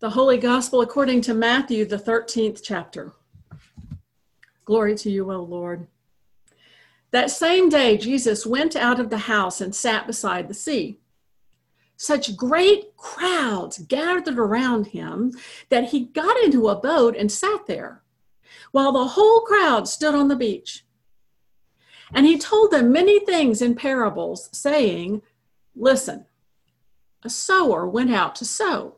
The Holy Gospel according to Matthew, the 13th chapter. Glory to you, O Lord. That same day, Jesus went out of the house and sat beside the sea. Such great crowds gathered around him that he got into a boat and sat there, while the whole crowd stood on the beach. And he told them many things in parables, saying, Listen, a sower went out to sow.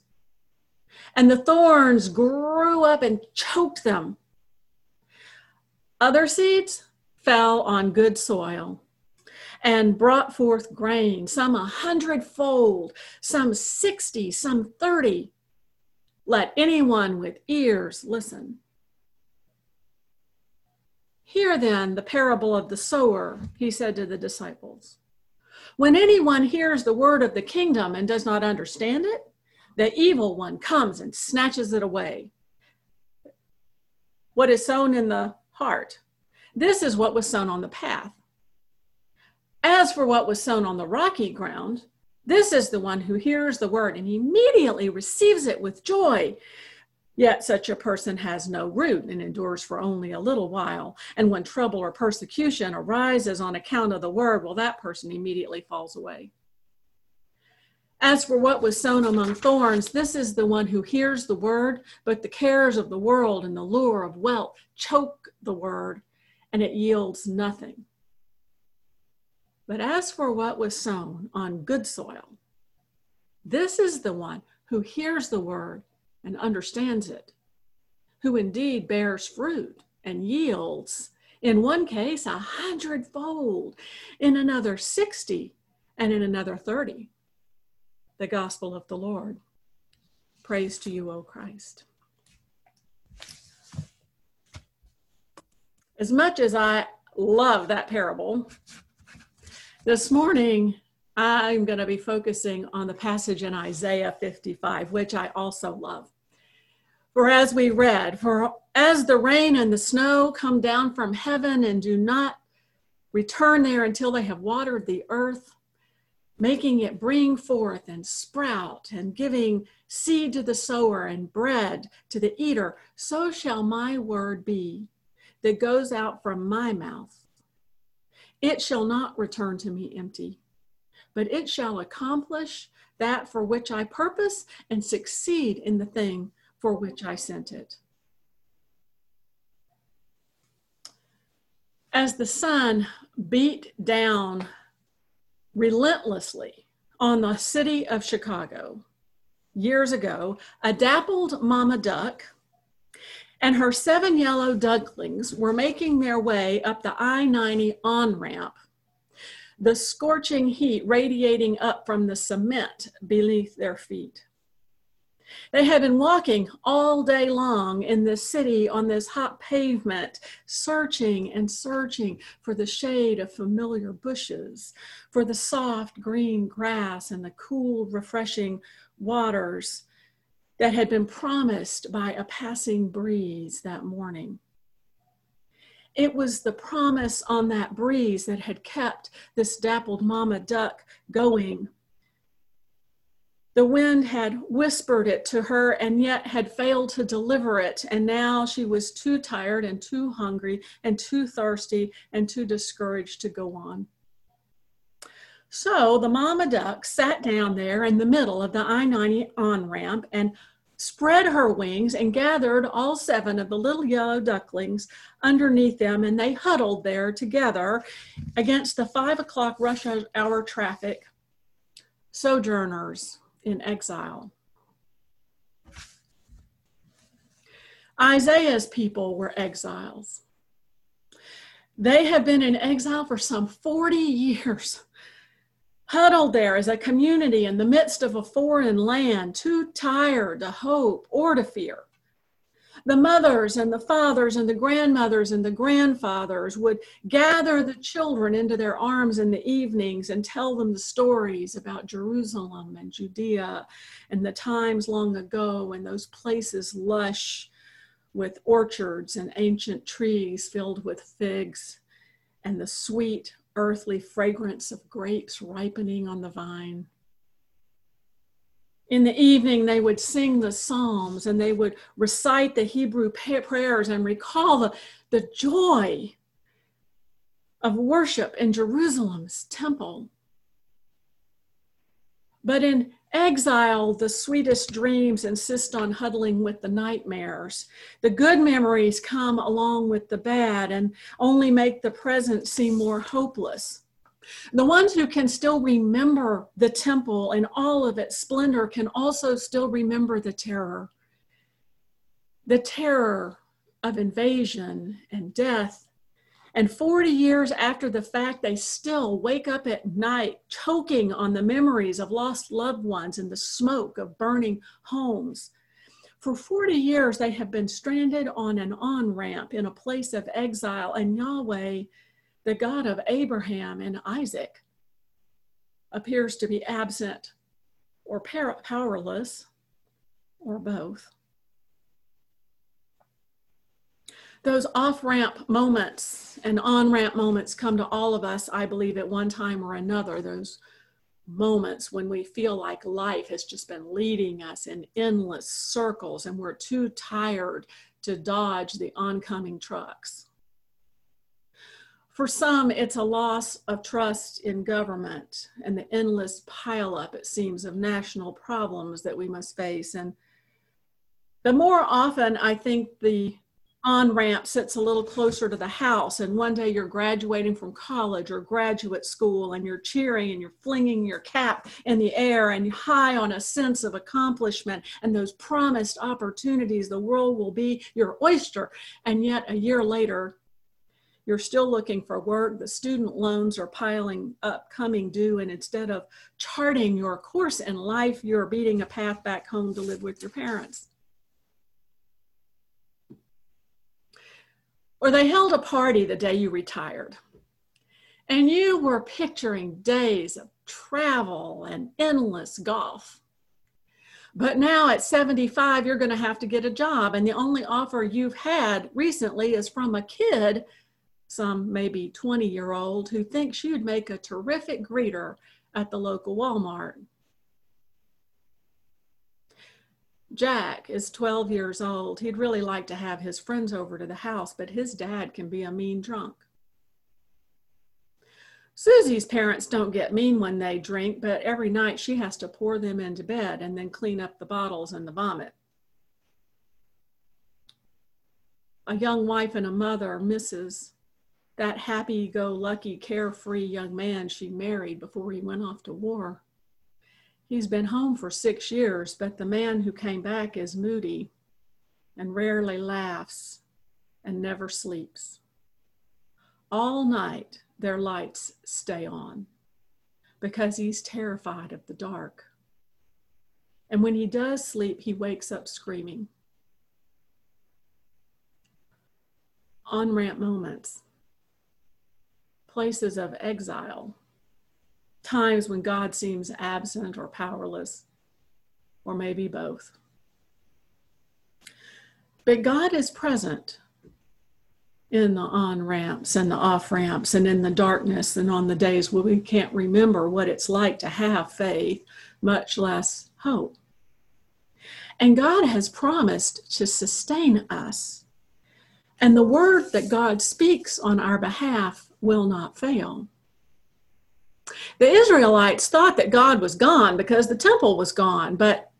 and the thorns grew up and choked them. Other seeds fell on good soil and brought forth grain, some a hundredfold, some sixty, some thirty. Let anyone with ears listen. Hear then the parable of the sower, he said to the disciples. When anyone hears the word of the kingdom and does not understand it, the evil one comes and snatches it away. What is sown in the heart? This is what was sown on the path. As for what was sown on the rocky ground, this is the one who hears the word and immediately receives it with joy. Yet such a person has no root and endures for only a little while. And when trouble or persecution arises on account of the word, well, that person immediately falls away. As for what was sown among thorns, this is the one who hears the word, but the cares of the world and the lure of wealth choke the word, and it yields nothing. But as for what was sown on good soil, this is the one who hears the word and understands it, who indeed bears fruit and yields, in one case, a hundredfold, in another, 60, and in another, 30 the gospel of the Lord. Praise to you, O Christ. As much as I love that parable, this morning I'm going to be focusing on the passage in Isaiah 55, which I also love. For as we read, for as the rain and the snow come down from heaven and do not return there until they have watered the earth, making it bring forth and sprout, and giving seed to the sower and bread to the eater, so shall my word be that goes out from my mouth. It shall not return to me empty, but it shall accomplish that for which I purpose and succeed in the thing for which I sent it. As the sun beat down relentlessly on the city of Chicago years ago, a dappled mama duck and her seven yellow ducklings were making their way up the I 90 on ramp, the scorching heat radiating up from the cement beneath their feet. They had been walking all day long in this city on this hot pavement, searching and searching for the shade of familiar bushes, for the soft green grass and the cool, refreshing waters that had been promised by a passing breeze that morning. It was the promise on that breeze that had kept this dappled mama duck going the wind had whispered it to her and yet had failed to deliver it. And now she was too tired and too hungry and too thirsty and too discouraged to go on. So the mama duck sat down there in the middle of the I 90 on ramp and spread her wings and gathered all seven of the little yellow ducklings underneath them, and they huddled there together against the five o'clock rush hour traffic. Sojourners, in exile. Isaiah's people were exiles. They had been in exile for some 40 years. huddled there as a community in the midst of a foreign land, too tired to hope or to fear. The mothers and the fathers and the grandmothers and the grandfathers would gather the children into their arms in the evenings and tell them the stories about Jerusalem and Judea and the times long ago and those places lush with orchards and ancient trees filled with figs and the sweet earthly fragrance of grapes ripening on the vine. In the evening, they would sing the Psalms and they would recite the Hebrew prayers and recall the, the joy of worship in Jerusalem's temple. But in exile, the sweetest dreams insist on huddling with the nightmares. The good memories come along with the bad and only make the present seem more hopeless. The ones who can still remember the temple and all of its splendor can also still remember the terror. The terror of invasion and death and 40 years after the fact, they still wake up at night choking on the memories of lost loved ones and the smoke of burning homes. For 40 years, they have been stranded on an on ramp in a place of exile, and Yahweh, the God of Abraham and Isaac, appears to be absent or powerless or both. those off ramp moments and on ramp moments come to all of us, I believe, at one time or another. Those moments when we feel like life has just been leading us in endless circles and we're too tired to dodge the oncoming trucks. For some, it's a loss of trust in government and the endless pileup, it seems, of national problems that we must face. And the more often, I think the on ramp sits a little closer to the house and one day you're graduating from college or graduate school and you're cheering and you're flinging your cap in the air and high on a sense of accomplishment and those promised opportunities the world will be your oyster and yet a year later you're still looking for work the student loans are piling up coming due and instead of charting your course in life you're beating a path back home to live with your parents Or they held a party the day you retired. And you were picturing days of travel and endless golf. But now at 75, you're going to have to get a job. And the only offer you've had recently is from a kid, some maybe 20 year old, who thinks you'd make a terrific greeter at the local Walmart. Jack is 12 years old. He'd really like to have his friends over to the house, but his dad can be a mean drunk. Susie's parents don't get mean when they drink, but every night she has to pour them into bed and then clean up the bottles and the vomit. A young wife and a mother misses that happy go lucky, carefree young man she married before he went off to war. He's been home for six years, but the man who came back is moody and rarely laughs and never sleeps. All night, their lights stay on because he's terrified of the dark. And when he does sleep, he wakes up screaming. On ramp moments, places of exile times when God seems absent or powerless, or maybe both. But God is present in the on ramps and the off ramps and in the darkness and on the days where we can't remember what it's like to have faith, much less hope. And God has promised to sustain us. And the word that God speaks on our behalf will not fail. The Israelites thought that God was gone because the temple was gone, but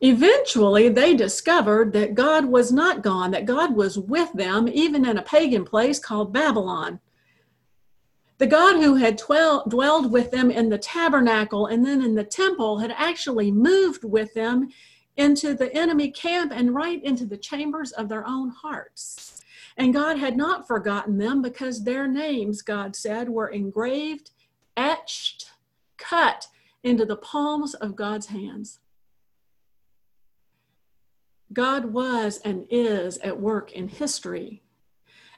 eventually they discovered that God was not gone, that God was with them, even in a pagan place called Babylon. The God who had dwelled with them in the tabernacle and then in the temple had actually moved with them into the enemy camp and right into the chambers of their own hearts. And God had not forgotten them because their names, God said, were engraved etched, cut into the palms of God's hands. God was and is at work in history.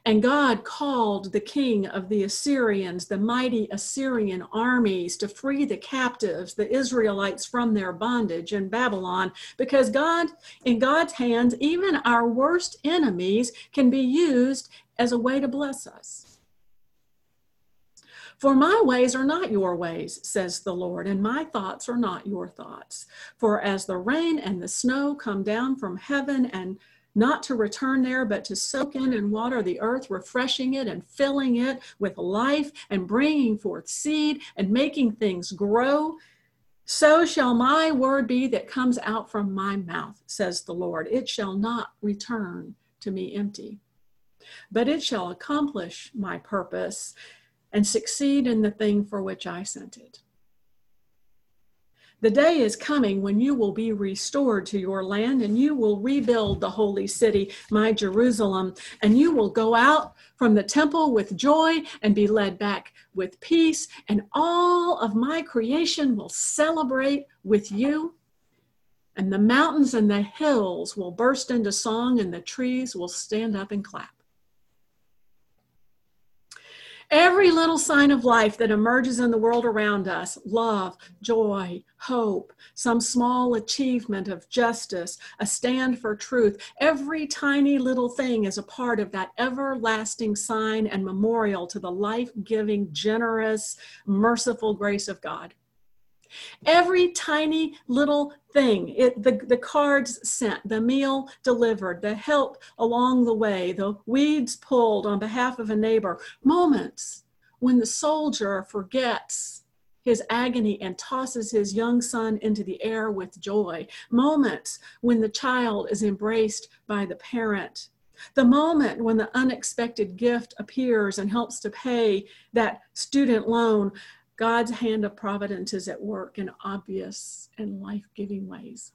And God called the king of the Assyrians, the mighty Assyrian armies, to free the captives, the Israelites, from their bondage in Babylon, because God, in God's hands, even our worst enemies can be used as a way to bless us. For my ways are not your ways, says the Lord, and my thoughts are not your thoughts. For as the rain and the snow come down from heaven and not to return there, but to soak in and water the earth, refreshing it and filling it with life and bringing forth seed and making things grow. So shall my word be that comes out from my mouth, says the Lord. It shall not return to me empty, but it shall accomplish my purpose and succeed in the thing for which I sent it. The day is coming when you will be restored to your land and you will rebuild the holy city, my Jerusalem, and you will go out from the temple with joy and be led back with peace, and all of my creation will celebrate with you. And the mountains and the hills will burst into song, and the trees will stand up and clap. Every little sign of life that emerges in the world around us love, joy, hope, some small achievement of justice, a stand for truth every tiny little thing is a part of that everlasting sign and memorial to the life giving, generous, merciful grace of God. Every tiny little thing, it, the, the cards sent, the meal delivered, the help along the way, the weeds pulled on behalf of a neighbor, moments when the soldier forgets his agony and tosses his young son into the air with joy, moments when the child is embraced by the parent. The moment when the unexpected gift appears and helps to pay that student loan, God's hand of providence is at work in obvious and life giving ways.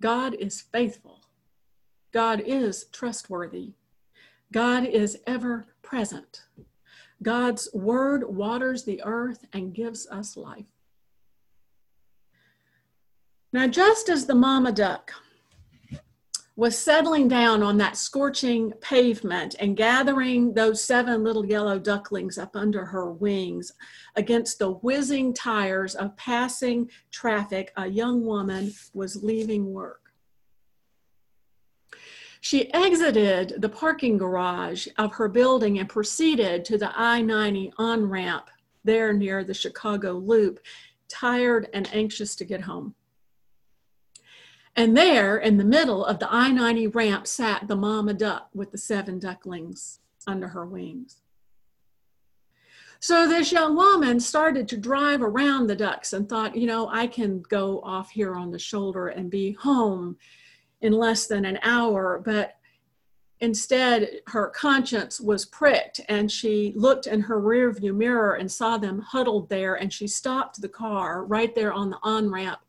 God is faithful. God is trustworthy. God is ever present. God's word waters the earth and gives us life. Now, just as the mama duck was settling down on that scorching pavement and gathering those seven little yellow ducklings up under her wings against the whizzing tires of passing traffic, a young woman was leaving work. She exited the parking garage of her building and proceeded to the I 90 on ramp there near the Chicago Loop, tired and anxious to get home. And there in the middle of the I 90 ramp sat the mama duck with the seven ducklings under her wings. So this young woman started to drive around the ducks and thought, you know, I can go off here on the shoulder and be home in less than an hour. But instead, her conscience was pricked and she looked in her rearview mirror and saw them huddled there. And she stopped the car right there on the on ramp,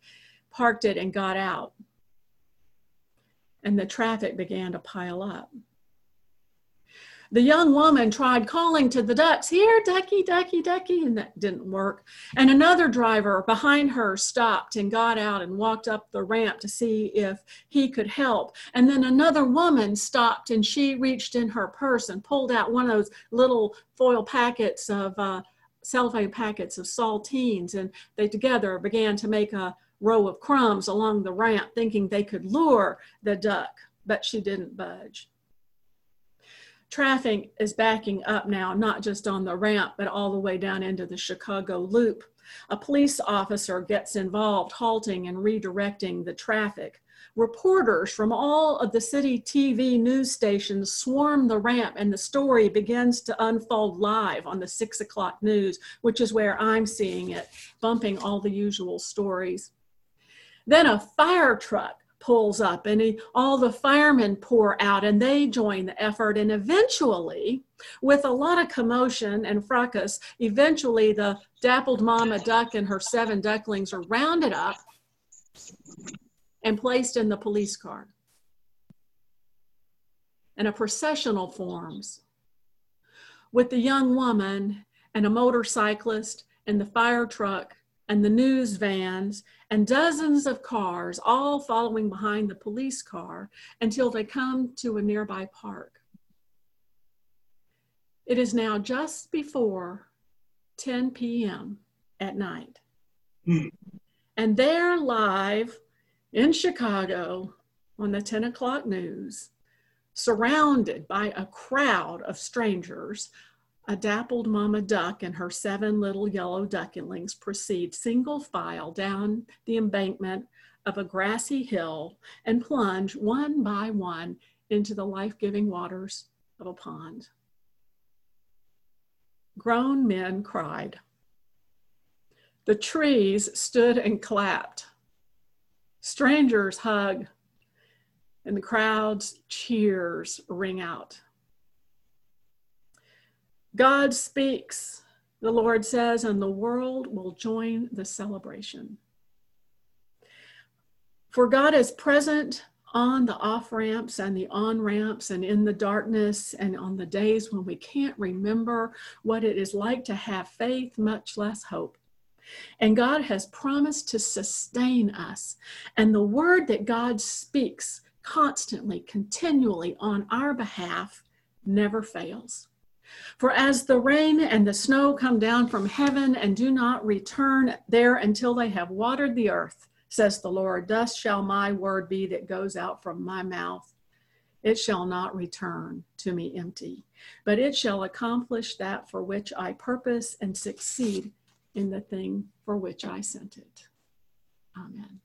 parked it, and got out and the traffic began to pile up. The young woman tried calling to the ducks, here, ducky, ducky, ducky, and that didn't work. And another driver behind her stopped and got out and walked up the ramp to see if he could help. And then another woman stopped and she reached in her purse and pulled out one of those little foil packets of uh, cellophane packets of saltines. And they together began to make a row of crumbs along the ramp, thinking they could lure the duck, but she didn't budge. Traffic is backing up now, not just on the ramp, but all the way down into the Chicago Loop. A police officer gets involved, halting and redirecting the traffic. Reporters from all of the city TV news stations swarm the ramp, and the story begins to unfold live on the six o'clock news, which is where I'm seeing it, bumping all the usual stories. Then a fire truck pulls up and he, all the firemen pour out and they join the effort. And eventually, with a lot of commotion and fracas, eventually the dappled mama duck and her seven ducklings are rounded up and placed in the police car. And a processional forms with the young woman and a motorcyclist and the fire truck and the news vans and dozens of cars all following behind the police car until they come to a nearby park. It is now just before 10 p.m. at night. Hmm. And there, live in Chicago on the 10 o'clock news, surrounded by a crowd of strangers, a dappled mama duck and her seven little yellow ducklings proceed single file down the embankment of a grassy hill and plunge one by one into the life giving waters of a pond. Grown men cried. The trees stood and clapped. Strangers hug, and the crowd's cheers ring out. God speaks, the Lord says, and the world will join the celebration. For God is present on the off ramps and the on ramps and in the darkness and on the days when we can't remember what it is like to have faith, much less hope. And God has promised to sustain us. And the word that God speaks constantly, continually on our behalf never fails. For as the rain and the snow come down from heaven and do not return there until they have watered the earth, says the Lord, thus shall my word be that goes out from my mouth. It shall not return to me empty, but it shall accomplish that for which I purpose and succeed in the thing for which I sent it. Amen.